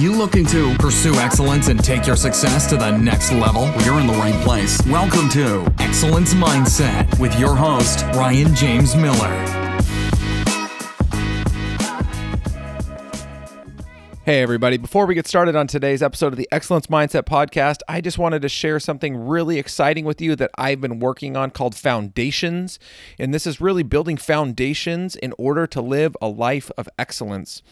you looking to pursue excellence and take your success to the next level? You're in the right place. Welcome to Excellence Mindset with your host, Ryan James Miller. Hey, everybody. Before we get started on today's episode of the Excellence Mindset Podcast, I just wanted to share something really exciting with you that I've been working on called Foundations. And this is really building foundations in order to live a life of excellence.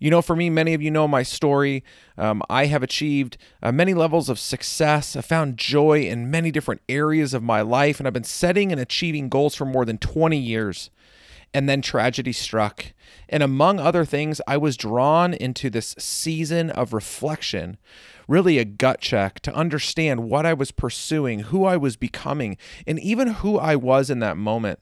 You know, for me, many of you know my story. Um, I have achieved uh, many levels of success. I found joy in many different areas of my life, and I've been setting and achieving goals for more than 20 years and then tragedy struck. And among other things, I was drawn into this season of reflection, really a gut check to understand what I was pursuing, who I was becoming, and even who I was in that moment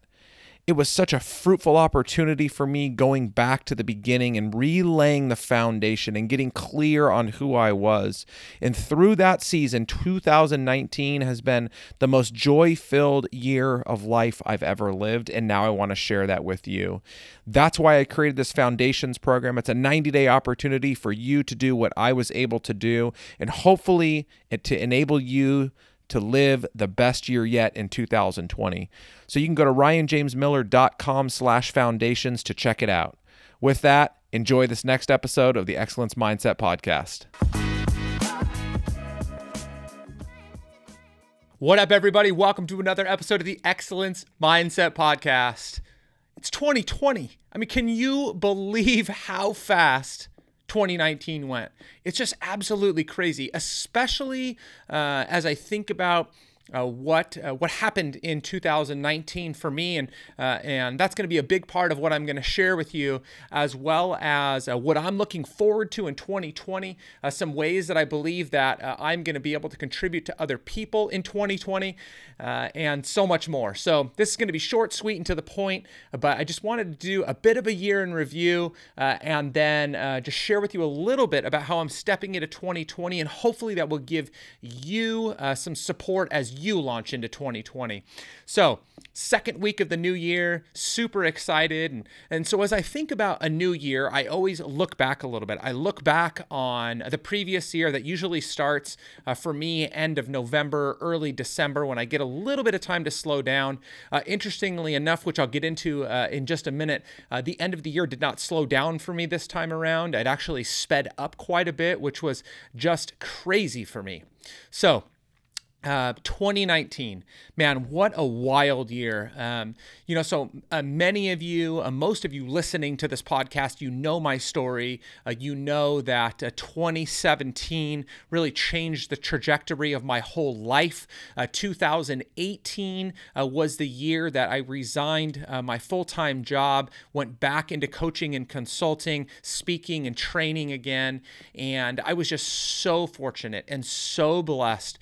it was such a fruitful opportunity for me going back to the beginning and relaying the foundation and getting clear on who I was. And through that season, 2019 has been the most joy filled year of life I've ever lived. And now I want to share that with you. That's why I created this foundations program. It's a 90 day opportunity for you to do what I was able to do and hopefully to enable you to live the best year yet in 2020. So you can go to ryanjamesmiller.com slash foundations to check it out. With that, enjoy this next episode of the Excellence Mindset Podcast. What up, everybody? Welcome to another episode of the Excellence Mindset Podcast. It's 2020. I mean, can you believe how fast 2019 went. It's just absolutely crazy, especially uh, as I think about uh, what uh, what happened in 2019 for me, and uh, and that's going to be a big part of what I'm going to share with you, as well as uh, what I'm looking forward to in 2020. Uh, some ways that I believe that I'm going to be able to contribute to other people in 2020, and so much more. So this is going to be short, sweet, and to the point. But I just wanted to do a bit of a year in review, and then just share with you a little bit about how I'm stepping into 2020, and hopefully that will give you some support as you launch into 2020. So, second week of the new year, super excited. And, and so, as I think about a new year, I always look back a little bit. I look back on the previous year that usually starts uh, for me end of November, early December, when I get a little bit of time to slow down. Uh, interestingly enough, which I'll get into uh, in just a minute, uh, the end of the year did not slow down for me this time around. It actually sped up quite a bit, which was just crazy for me. So, uh, 2019, man, what a wild year. Um, you know, so uh, many of you, uh, most of you listening to this podcast, you know my story. Uh, you know that uh, 2017 really changed the trajectory of my whole life. Uh, 2018 was the year that I resigned my full time job, went back into coaching and consulting, speaking and training again. And I was just so fortunate and so blessed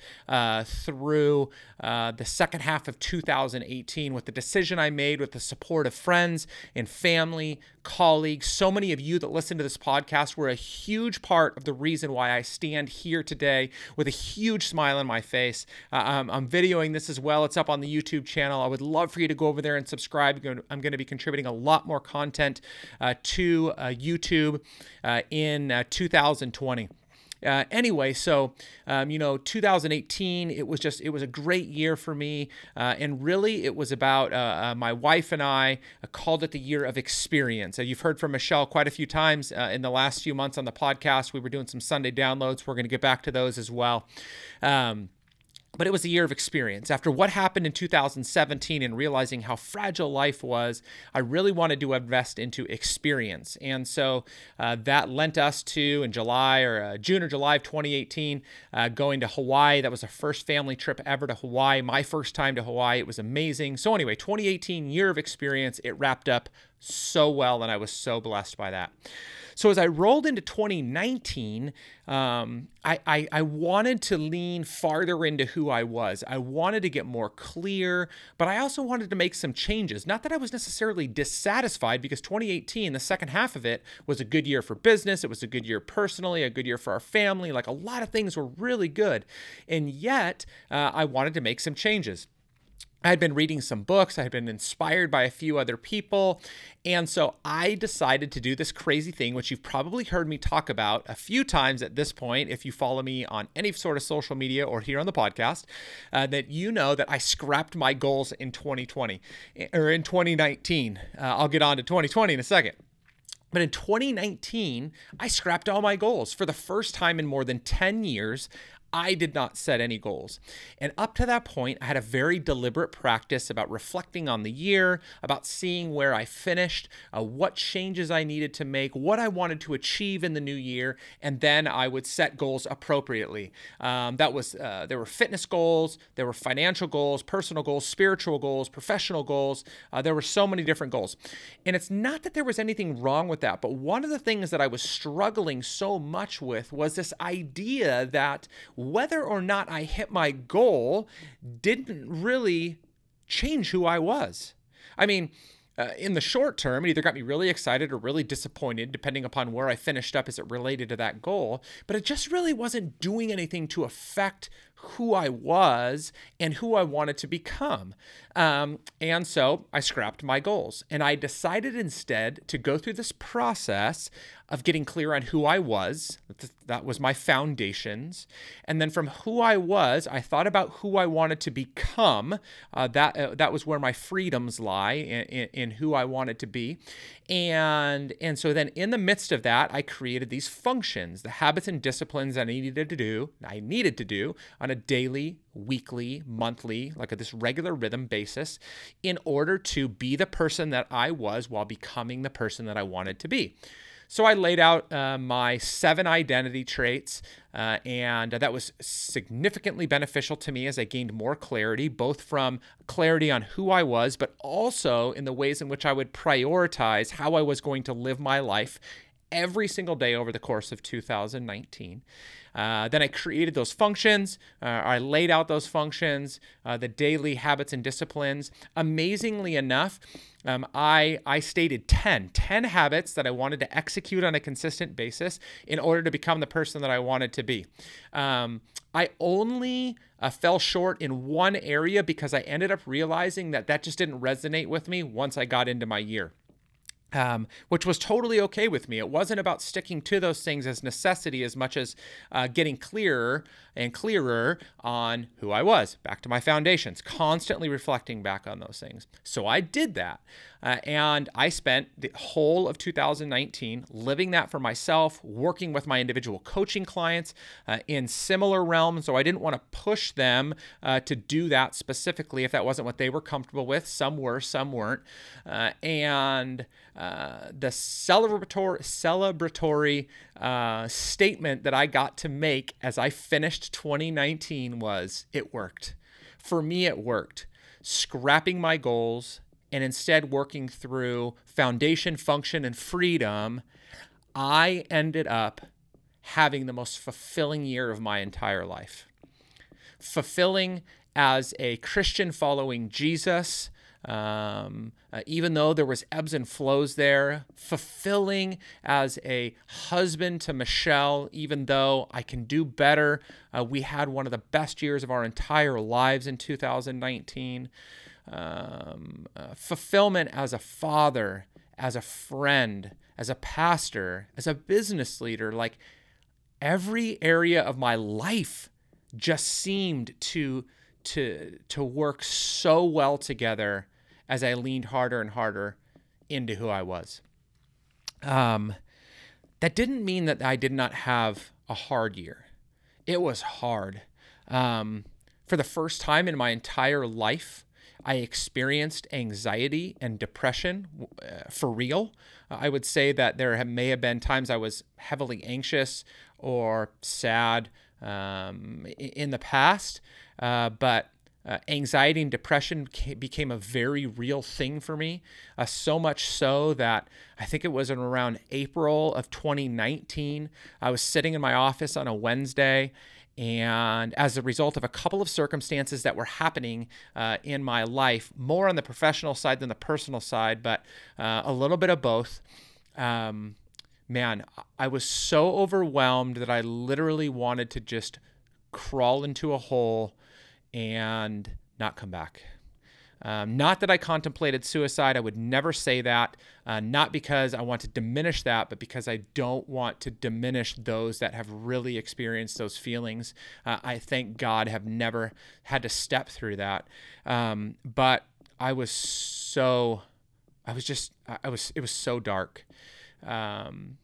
through uh, the second half of 2018 with the decision I made with the support of friends and family, colleagues. So many of you that listen to this podcast were a huge part of the reason why I stand here today with a huge smile on my face. Uh, I'm, I'm videoing this as well. It's up on the YouTube channel. I would love for you to go over there and subscribe. I'm going to be contributing a lot more content uh, to uh, YouTube uh, in uh, 2020. Uh, anyway, so um, you know, 2018, it was just it was a great year for me, uh, and really it was about uh, uh my wife and I uh, called it the year of experience. you've heard from Michelle quite a few times uh, in the last few months on the podcast. We were doing some Sunday downloads. We're going to get back to those as well. Um, but it was a year of experience. After what happened in 2017 and realizing how fragile life was, I really wanted to invest into experience. And so uh, that lent us to, in July or uh, June or July of 2018, uh, going to Hawaii. That was our first family trip ever to Hawaii, my first time to Hawaii. It was amazing. So, anyway, 2018 year of experience, it wrapped up so well, and I was so blessed by that. So as I rolled into 2019, um, I, I, I wanted to lean farther into who I was. I wanted to get more clear, but I also wanted to make some changes. Not that I was necessarily dissatisfied, because 2018, the second half of it, was a good year for business. It was a good year personally, a good year for our family. Like a lot of things were really good, and yet uh, I wanted to make some changes. I had been reading some books, I had been inspired by a few other people. And so I decided to do this crazy thing, which you've probably heard me talk about a few times at this point, if you follow me on any sort of social media or here on the podcast, uh, that you know that I scrapped my goals in 2020 or in 2019. Uh, I'll get on to 2020 in a second. But in 2019, I scrapped all my goals. For the first time in more than 10 years, I did not set any goals. And up to that point, I had a very deliberate practice about reflecting on the year, about seeing where I finished, uh, what changes I needed to make, what I wanted to achieve in the new year, and then I would set goals appropriately. Um, that was uh, there were fitness goals, there were financial goals, personal goals, spiritual goals, professional goals. Uh, there were so many different goals, and it's not that there was anything wrong with that, but one of the things that I was struggling so much with was this idea that whether or not I hit my goal didn't really change who I was. I mean, uh, in the short term, it either got me really excited or really disappointed, depending upon where I finished up as it related to that goal. But it just really wasn't doing anything to affect who I was and who I wanted to become. Um, and so I scrapped my goals and I decided instead to go through this process of getting clear on who I was. That was my foundations. And then from who I was, I thought about who I wanted to become. Uh, that, uh, that was where my freedoms lie in, in, in who I wanted to be. And, and so then in the midst of that, I created these functions, the habits and disciplines I needed to do, I needed to do on a daily, weekly, monthly, like this regular rhythm basis in order to be the person that I was while becoming the person that I wanted to be. So I laid out uh, my seven identity traits, uh, and that was significantly beneficial to me as I gained more clarity, both from clarity on who I was, but also in the ways in which I would prioritize how I was going to live my life every single day over the course of 2019. Uh, then I created those functions. Uh, I laid out those functions, uh, the daily habits and disciplines. Amazingly enough, um, I, I stated 10, 10 habits that I wanted to execute on a consistent basis in order to become the person that I wanted to be. Um, I only uh, fell short in one area because I ended up realizing that that just didn't resonate with me once I got into my year um, which was totally okay with me. It wasn't about sticking to those things as necessity as much as uh, getting clearer and clearer on who I was, back to my foundations, constantly reflecting back on those things. So I did that. Uh, and I spent the whole of 2019 living that for myself, working with my individual coaching clients uh, in similar realms. So I didn't want to push them uh, to do that specifically if that wasn't what they were comfortable with. Some were, some weren't. Uh, and uh, the celebratory, celebratory uh, statement that I got to make as I finished 2019 was it worked. For me, it worked. Scrapping my goals and instead working through foundation, function, and freedom, I ended up having the most fulfilling year of my entire life. Fulfilling as a Christian following Jesus, um, uh, even though there was ebbs and flows there fulfilling as a husband to michelle even though i can do better uh, we had one of the best years of our entire lives in 2019 um, uh, fulfillment as a father as a friend as a pastor as a business leader like every area of my life just seemed to to to work so well together as I leaned harder and harder into who I was. Um, that didn't mean that I did not have a hard year. It was hard. Um, for the first time in my entire life, I experienced anxiety and depression uh, for real. Uh, I would say that there have, may have been times I was heavily anxious or sad um, in the past, uh, but uh, anxiety and depression became a very real thing for me. Uh, so much so that I think it was in around April of 2019. I was sitting in my office on a Wednesday. And as a result of a couple of circumstances that were happening uh, in my life, more on the professional side than the personal side, but uh, a little bit of both, um, man, I was so overwhelmed that I literally wanted to just crawl into a hole and not come back. Um, not that I contemplated suicide. I would never say that. Uh, not because I want to diminish that, but because I don't want to diminish those that have really experienced those feelings. Uh, I thank God have never had to step through that. Um, but I was so, I was just, I was, it was so dark. Um,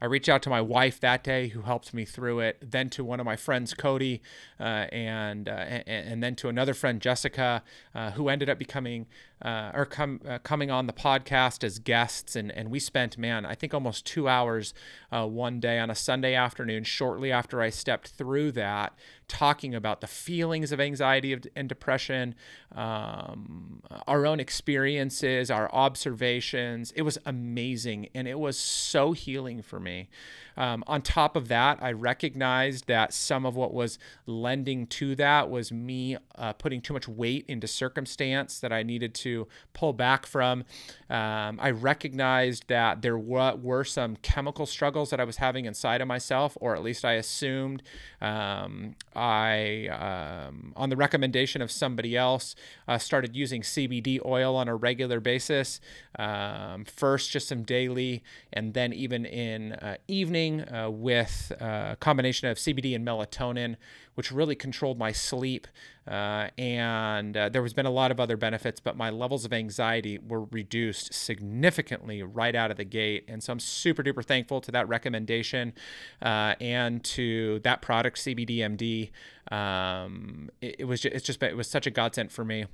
I reached out to my wife that day, who helped me through it. Then to one of my friends, Cody, uh, and, uh, and, and then to another friend, Jessica, uh, who ended up becoming uh, or come uh, coming on the podcast as guests. And and we spent man, I think almost two hours uh, one day on a Sunday afternoon, shortly after I stepped through that, talking about the feelings of anxiety and depression, um, our own experiences, our observations. It was amazing, and it was so healing for me. Um, on top of that, I recognized that some of what was lending to that was me uh, putting too much weight into circumstance that I needed to pull back from. Um, I recognized that there were, were some chemical struggles that I was having inside of myself, or at least I assumed. Um, I, um, on the recommendation of somebody else, uh, started using CBD oil on a regular basis. Um, first, just some daily, and then even in uh, evening uh, with uh, a combination of CBD and melatonin, which really controlled my sleep. Uh, and uh, there was been a lot of other benefits, but my levels of anxiety were reduced significantly right out of the gate. And so I'm super duper thankful to that recommendation uh, and to that product, CBDMD. Um, it, it was just, it's just it was such a godsend for me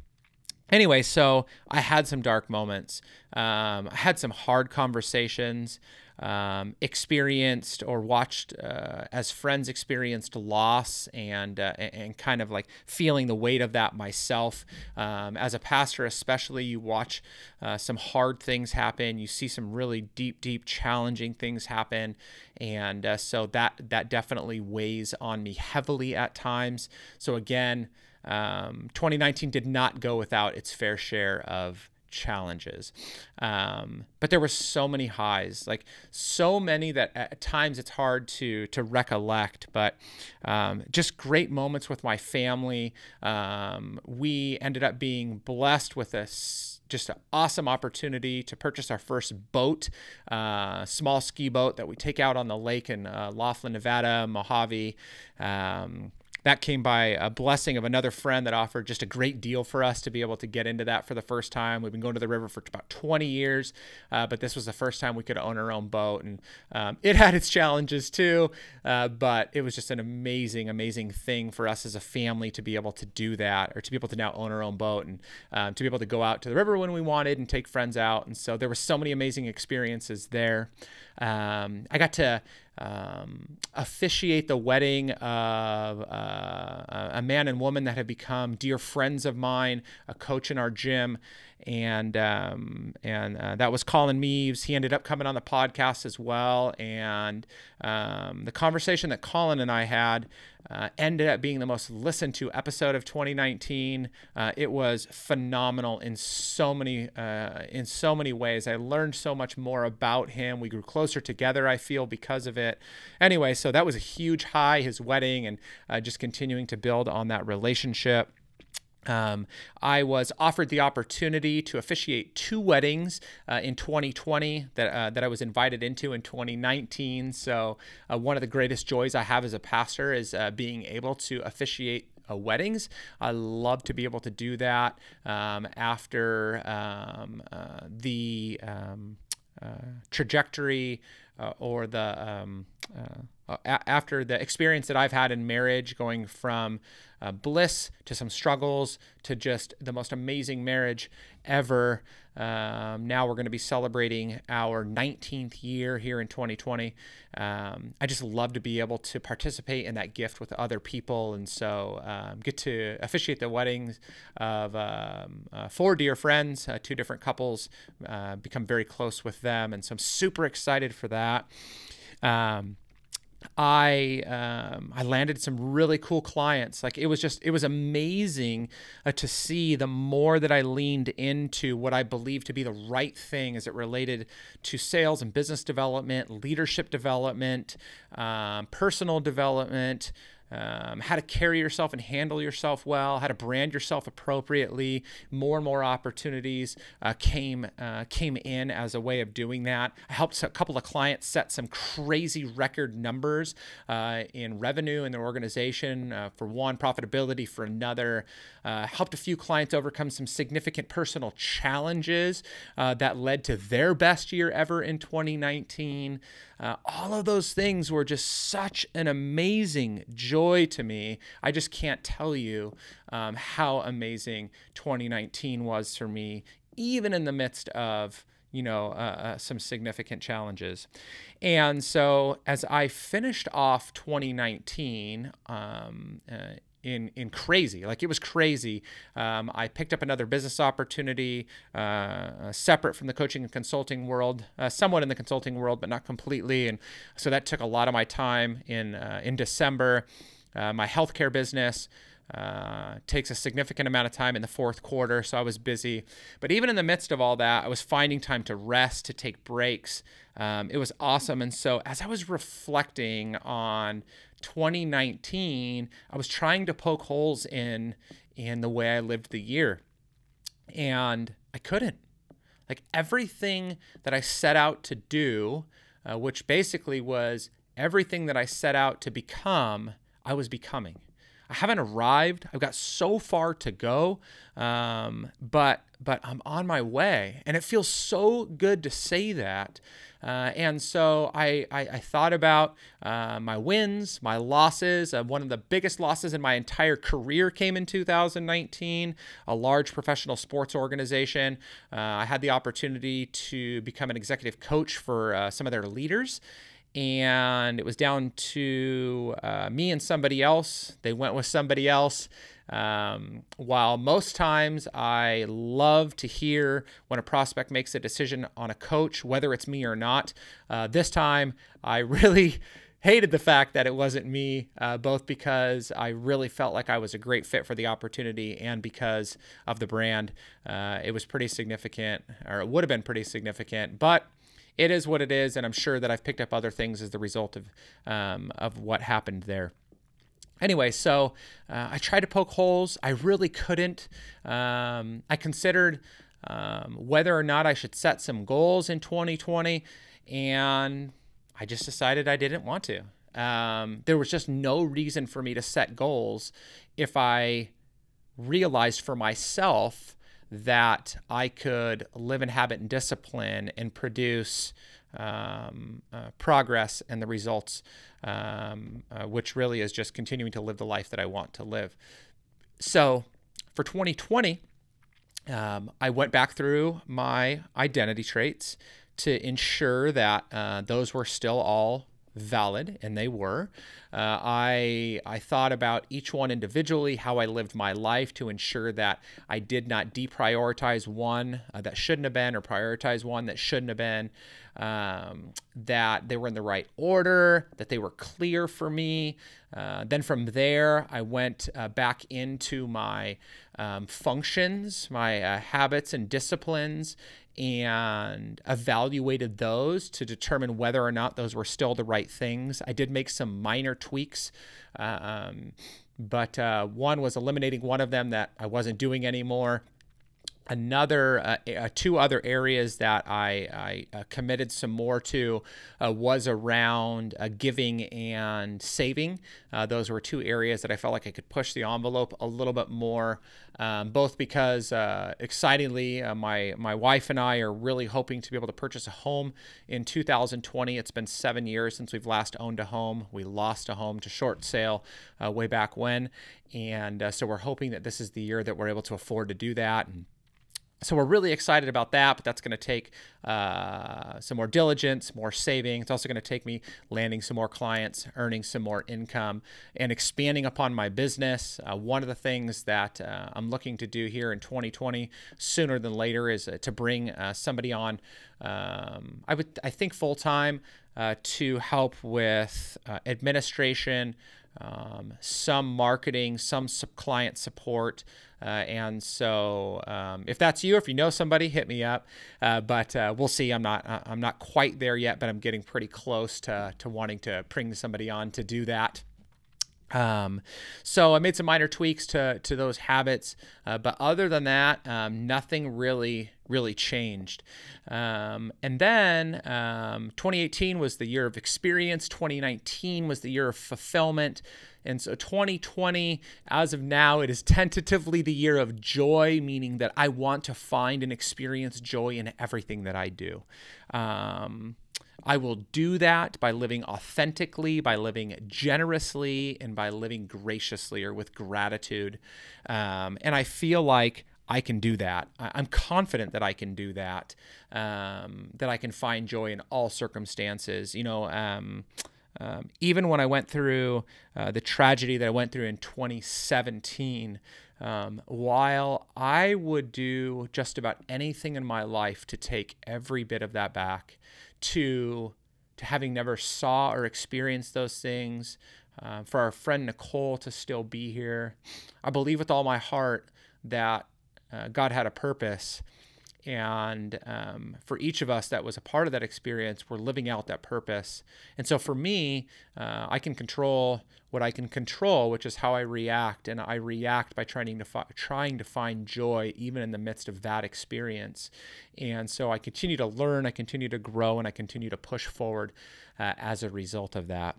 anyway, so I had some dark moments. Um, I had some hard conversations um, experienced or watched uh, as friends experienced loss and uh, and kind of like feeling the weight of that myself. Um, as a pastor, especially, you watch uh, some hard things happen. You see some really deep, deep, challenging things happen, and uh, so that that definitely weighs on me heavily at times. So again. Um, 2019 did not go without its fair share of challenges. Um, but there were so many highs, like so many that at times it's hard to to recollect. But um, just great moments with my family. Um, we ended up being blessed with a just an awesome opportunity to purchase our first boat, uh, small ski boat that we take out on the lake in uh, Laughlin, Nevada, Mojave. Um, that came by a blessing of another friend that offered just a great deal for us to be able to get into that for the first time. We've been going to the river for about 20 years, uh, but this was the first time we could own our own boat, and um, it had its challenges too. Uh, but it was just an amazing, amazing thing for us as a family to be able to do that, or to be able to now own our own boat and um, to be able to go out to the river when we wanted and take friends out. And so there were so many amazing experiences there. Um, I got to um, officiate the wedding of uh, a man and woman that have become dear friends of mine, a coach in our gym, and um, and uh, that was Colin Meaves. He ended up coming on the podcast as well, and um, the conversation that Colin and I had uh, ended up being the most listened to episode of 2019. Uh, it was phenomenal in so many uh, in so many ways. I learned so much more about him. We grew closer together. I feel because of it. Anyway, so that was a huge high. His wedding and uh, just continuing to build on that relationship. Um, I was offered the opportunity to officiate two weddings uh, in 2020 that, uh, that I was invited into in 2019. So, uh, one of the greatest joys I have as a pastor is uh, being able to officiate uh, weddings. I love to be able to do that um, after um, uh, the um, trajectory or the um, after the experience that I've had in marriage, going from uh, bliss to some struggles to just the most amazing marriage ever. Um, now we're going to be celebrating our 19th year here in 2020. Um, I just love to be able to participate in that gift with other people, and so um, get to officiate the weddings of um, uh, four dear friends, uh, two different couples, uh, become very close with them, and so I'm super excited for that. I um, I landed some really cool clients. Like it was just it was amazing uh, to see the more that I leaned into what I believe to be the right thing as it related to sales and business development, leadership development, um, personal development. Um, how to carry yourself and handle yourself well, how to brand yourself appropriately. More and more opportunities uh, came uh, came in as a way of doing that. I helped a couple of clients set some crazy record numbers uh, in revenue in their organization uh, for one, profitability for another. Uh, helped a few clients overcome some significant personal challenges uh, that led to their best year ever in 2019. Uh, all of those things were just such an amazing joy to me. I just can't tell you um, how amazing 2019 was for me, even in the midst of you know, uh, uh, some significant challenges. And so as I finished off 2019, um, uh, in in crazy like it was crazy um, i picked up another business opportunity uh, uh, separate from the coaching and consulting world uh, somewhat in the consulting world but not completely and so that took a lot of my time in uh, in december uh, my healthcare business uh, takes a significant amount of time in the fourth quarter, so I was busy. But even in the midst of all that, I was finding time to rest, to take breaks. Um, it was awesome. And so, as I was reflecting on 2019, I was trying to poke holes in in the way I lived the year, and I couldn't. Like everything that I set out to do, uh, which basically was everything that I set out to become, I was becoming. I haven't arrived. I've got so far to go, um, but but I'm on my way, and it feels so good to say that. Uh, and so I, I, I thought about uh, my wins, my losses. Uh, one of the biggest losses in my entire career came in 2019, a large professional sports organization. Uh, I had the opportunity to become an executive coach for uh, some of their leaders and it was down to uh, me and somebody else. They went with somebody else. Um, while most times I love to hear when a prospect makes a decision on a coach, whether it's me or not, uh, this time I really hated the fact that it wasn't me, uh, both because I really felt like I was a great fit for the opportunity and because of the brand. Uh, it was pretty significant, or it would have been pretty significant, but it is what it is, and I'm sure that I've picked up other things as the result of um, of what happened there. Anyway, so uh, I tried to poke holes. I really couldn't. Um, I considered um, whether or not I should set some goals in 2020, and I just decided I didn't want to. Um, there was just no reason for me to set goals if I realized for myself that I could live in habit and discipline and produce um, uh, progress and the results, um, uh, which really is just continuing to live the life that I want to live. So for 2020, um, I went back through my identity traits to ensure that uh, those were still all valid, and they were. Uh, I I thought about each one individually, how I lived my life to ensure that I did not deprioritize one uh, that shouldn't have been, or prioritize one that shouldn't have been. Um, that they were in the right order, that they were clear for me. Uh, then from there, I went uh, back into my um, functions, my uh, habits and disciplines, and evaluated those to determine whether or not those were still the right things. I did make some minor tweaks, uh, um, but uh, one was eliminating one of them that I wasn't doing anymore another uh, uh, two other areas that I, I uh, committed some more to uh, was around uh, giving and saving. Uh, those were two areas that I felt like I could push the envelope a little bit more, um, both because excitingly, my my wife and I are really hoping to be able to purchase a home in 2020. It's been seven years since we've last owned a home. We lost a home to short sale way back when, and so we're hoping that this is the year that we're able to afford to do that. And, so we're really excited about that, but that's going to take uh, some more diligence, more saving. It's also going to take me landing some more clients, earning some more income, and expanding upon my business. Uh, one of the things that uh, I'm looking to do here in 2020, sooner than later, is uh, to bring uh, somebody on. Um, I would, I think, full time uh, to help with administration um, some marketing, some client support. Uh, and so, um, if that's you, if you know somebody, hit me up. Uh, but uh, we'll see. I'm not uh, I'm not quite there yet, but I'm getting pretty close to to wanting to bring somebody on to do that. Um, so I made some minor tweaks to to those habits, uh, but other than that, um, nothing really really changed. Um, and then um, 2018 was the year of experience. 2019 was the year of fulfillment. And so 2020, as of now, it is tentatively the year of joy, meaning that I want to find and experience joy in everything that I do. I will do that by living authentically, by living generously, and by living graciously or with gratitude. Um, and I feel like I can do that. I'm confident that I can do that, um, that I can find joy in all circumstances. You know, um, um, even when I went through uh, the tragedy that I went through in 2017, um, while I would do just about anything in my life to take every bit of that back, to to having never saw or experienced those things, uh, for our friend Nicole to still be here, I believe with all my heart that uh, God had a purpose. And um, for each of us that was a part of that experience, we're living out that purpose. And so for me, uh, I can control what I can control, which is how I react. And I react by trying to, fi- trying to find joy even in the midst of that experience. And so I continue to learn, I continue to grow, and I continue to push forward uh, as a result of that.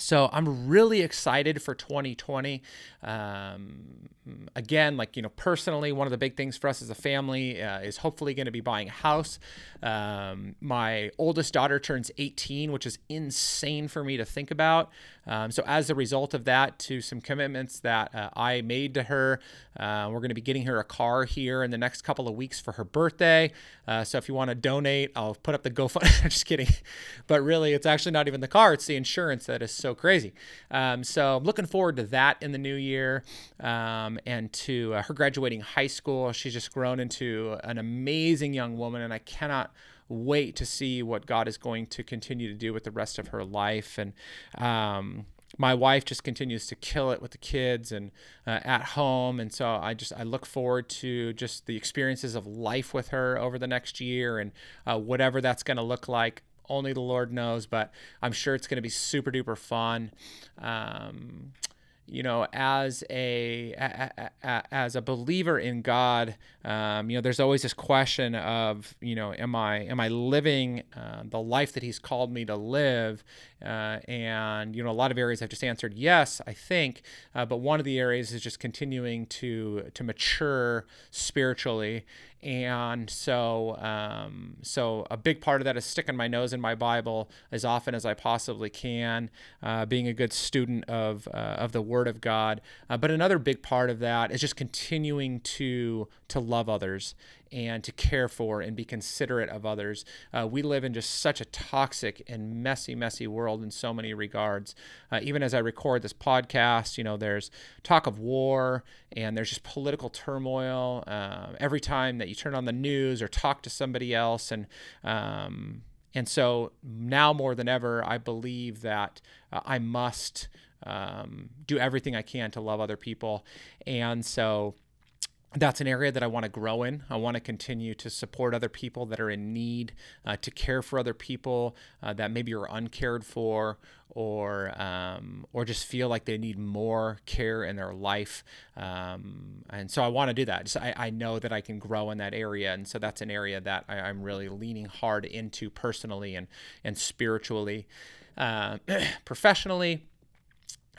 So I'm really excited for 2020. Um, again, like you know, personally, one of the big things for us as a family uh, is hopefully going to be buying a house. Um, my oldest daughter turns 18, which is insane for me to think about. Um, so as a result of that, to some commitments that uh, I made to her, uh, we're going to be getting her a car here in the next couple of weeks for her birthday. Uh, so if you want to donate, I'll put up the GoFundMe. Just kidding, but really, it's actually not even the car; it's the insurance that is so crazy. Um, so I'm looking forward to that in the new year um, and to uh, her graduating high school. She's just grown into an amazing young woman, and I cannot wait to see what God is going to continue to do with the rest of her life. And um, my wife just continues to kill it with the kids and uh, at home. And so i just i look forward to just the experiences of life with her over the next year and uh, whatever that's going to look like. Only the lord knows but i'm sure it's going to be super duper fun. Um, you know, as a, a, a, as a believer in God, um, you know, there's always this question of, you know, am I am I living uh, the life that He's called me to live? Uh, and you know, a lot of areas I've just answered yes, I think, uh, but one of the areas is just continuing to to mature spiritually and so um, so a big part of that is sticking my nose in my Bible as often as I possibly can, uh, being a good student of uh, of the Word of God. Uh, but another big part of that is just continuing to to love others and to care for and be considerate of others. Uh, we live in just such a toxic and messy, messy world in so many regards. Uh, even as I record this podcast, you know, there's talk of war and there's just political turmoil uh, every time that you turn on the news or talk to somebody else. And, um, and so now more than ever, I believe that uh, I must um, do everything I can to love other people. And so, that's an area that I want to grow in. I want to continue to support other people that are in need, uh, to care for other people uh, that maybe are uncared for, or um, or just feel like they need more care in their life. Um, and so I want to do that. I, I know that I can grow in that area, and so that's an area that I, am really leaning hard into personally and and spiritually, uh, professionally.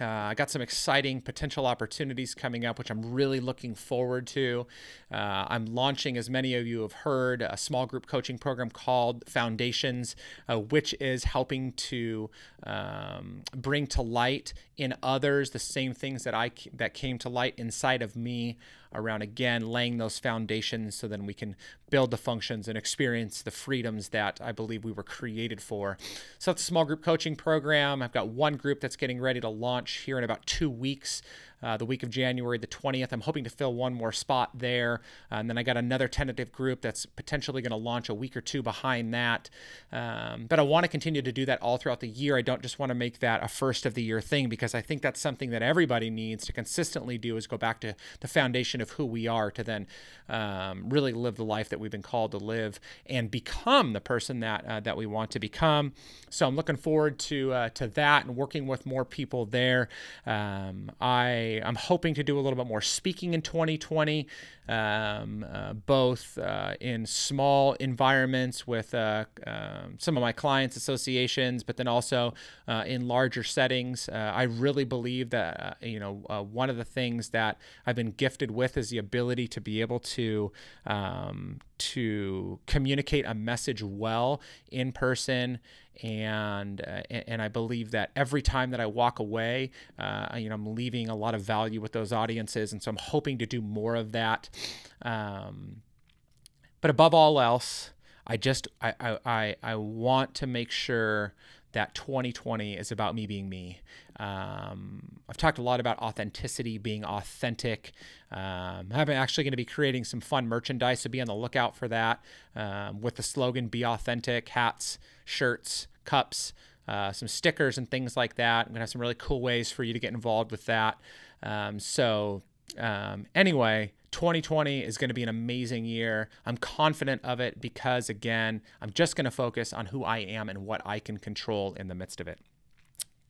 Uh, I got some exciting potential opportunities coming up, which I'm really looking forward to. Uh, I'm launching, as many of you have heard, a small group coaching program called Foundations, uh, which is helping to um, bring to light in others the same things that I that came to light inside of me around again laying those foundations so then we can build the functions and experience the freedoms that I believe we were created for. So it's a small group coaching program. I've got one group that's getting ready to launch here in about two weeks. Uh, the week of January the 20th. I'm hoping to fill one more spot there. Uh, and then I got another tentative group that's potentially going to launch a week or two behind that. Um, but I want to continue to do that all throughout the year. I don't just want to make that a first of the year thing because I think that's something that everybody needs to consistently do is go back to the foundation of who we are to then um, really live the life that we've been called to live and become the person that uh, that we want to become. So I'm looking forward to uh, to that and working with more people there. Um, I I'm hoping to do a little bit more speaking in 2020, um, uh, both uh, in small environments with uh, um, some of my clients' associations, but then also uh, in larger settings. I really believe that you know one of the things that I've been gifted with is the ability to be able to um, to communicate a message well in person and uh, and I believe that every time that I walk away, uh, you know, I'm leaving a lot of value with those audiences, and so I'm hoping to do more of that. Um, but above all else, I just I I I want to make sure that 2020 is about me being me. Um, I've talked a lot about authenticity, being authentic. Um, I'm actually going to be creating some fun merchandise, so be on the lookout for that um, with the slogan "Be Authentic" hats, shirts, cups, uh, some stickers, and things like that. I'm going to have some really cool ways for you to get involved with that. Um, so, um, anyway, 2020 is going to be an amazing year. I'm confident of it because, again, I'm just going to focus on who I am and what I can control in the midst of it.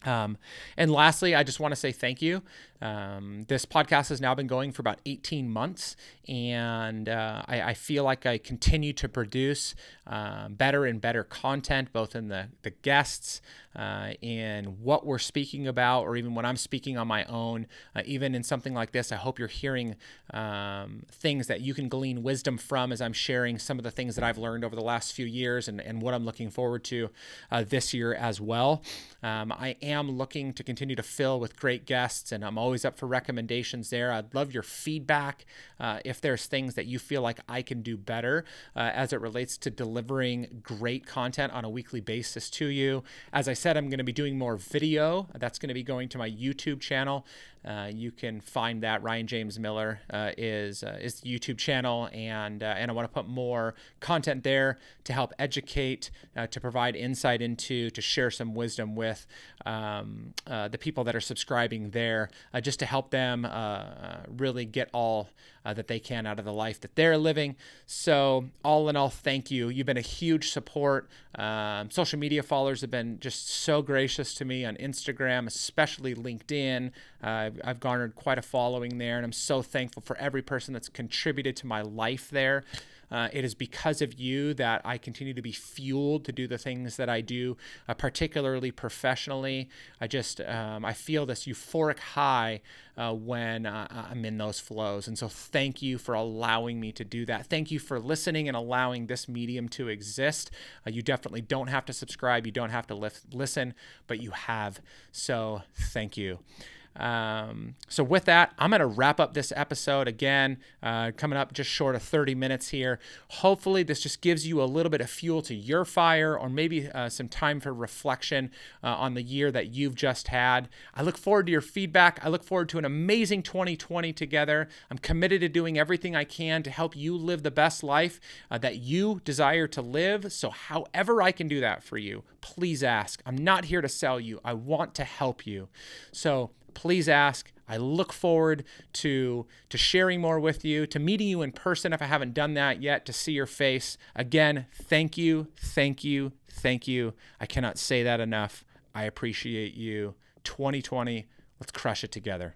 Um, and lastly, I just want to say thank you. Um, this podcast has now been going for about 18 months, and uh, I, I, feel like I continue to produce uh, better and better content, both in the, the guests, uh, in what we're speaking about, or even when I'm speaking on my own. Uh, even in something like this, I hope you're hearing um, things that you can glean wisdom from as I'm sharing some of the things that I've learned over the last few years and, and what I'm looking forward to uh, this year as well. Um, I am looking to continue to fill with great guests, and I'm always always up for recommendations there. I'd love your feedback uh, if there's things that you feel like I can do better uh, as it relates to delivering great content on a weekly basis to you. As I said, I'm going to be doing more video. That's going to be going to my YouTube channel. Uh, you can find that Ryan James Miller uh, is uh, is the YouTube channel, and uh, and I want to put more content there to help educate, uh, to provide insight into, to share some wisdom with um, uh, the people that are subscribing there, Uh, just to help them uh, really get all uh, that they can out of the life that they're living. So all in all, thank you. You've been a huge support. Um, social media followers have been just so gracious to me on Instagram, especially LinkedIn. I've, I've garnered quite a following there, and I'm so thankful for every person that's contributed to my life there. Uh, it is because of you that I continue to be fueled to do the things that I do, uh, particularly professionally. I just um, I feel this euphoric high uh, when uh, I'm in those flows, and so thank you for allowing me to do that. Thank you for listening and allowing this medium to exist. Uh, you definitely don't have to subscribe, you don't have to listen, but you have. So thank you. Um, so, with that, I'm going to wrap up this episode again, uh, coming up just short of 30 minutes here. Hopefully, this just gives you a little bit of fuel to your fire or maybe uh, some time for reflection uh, on the year that you've just had. I look forward to your feedback. I look forward to an amazing 2020 together. I'm committed to doing everything I can to help you live the best life uh, that you desire to live. So, however, I can do that for you, please ask. I'm not here to sell you, I want to help you. So, please ask. I look forward to to sharing more with you, to meeting you in person if I haven't done that yet, to see your face. Again, thank you, thank you, thank you. I cannot say that enough. I appreciate you. 2020, let's crush it together.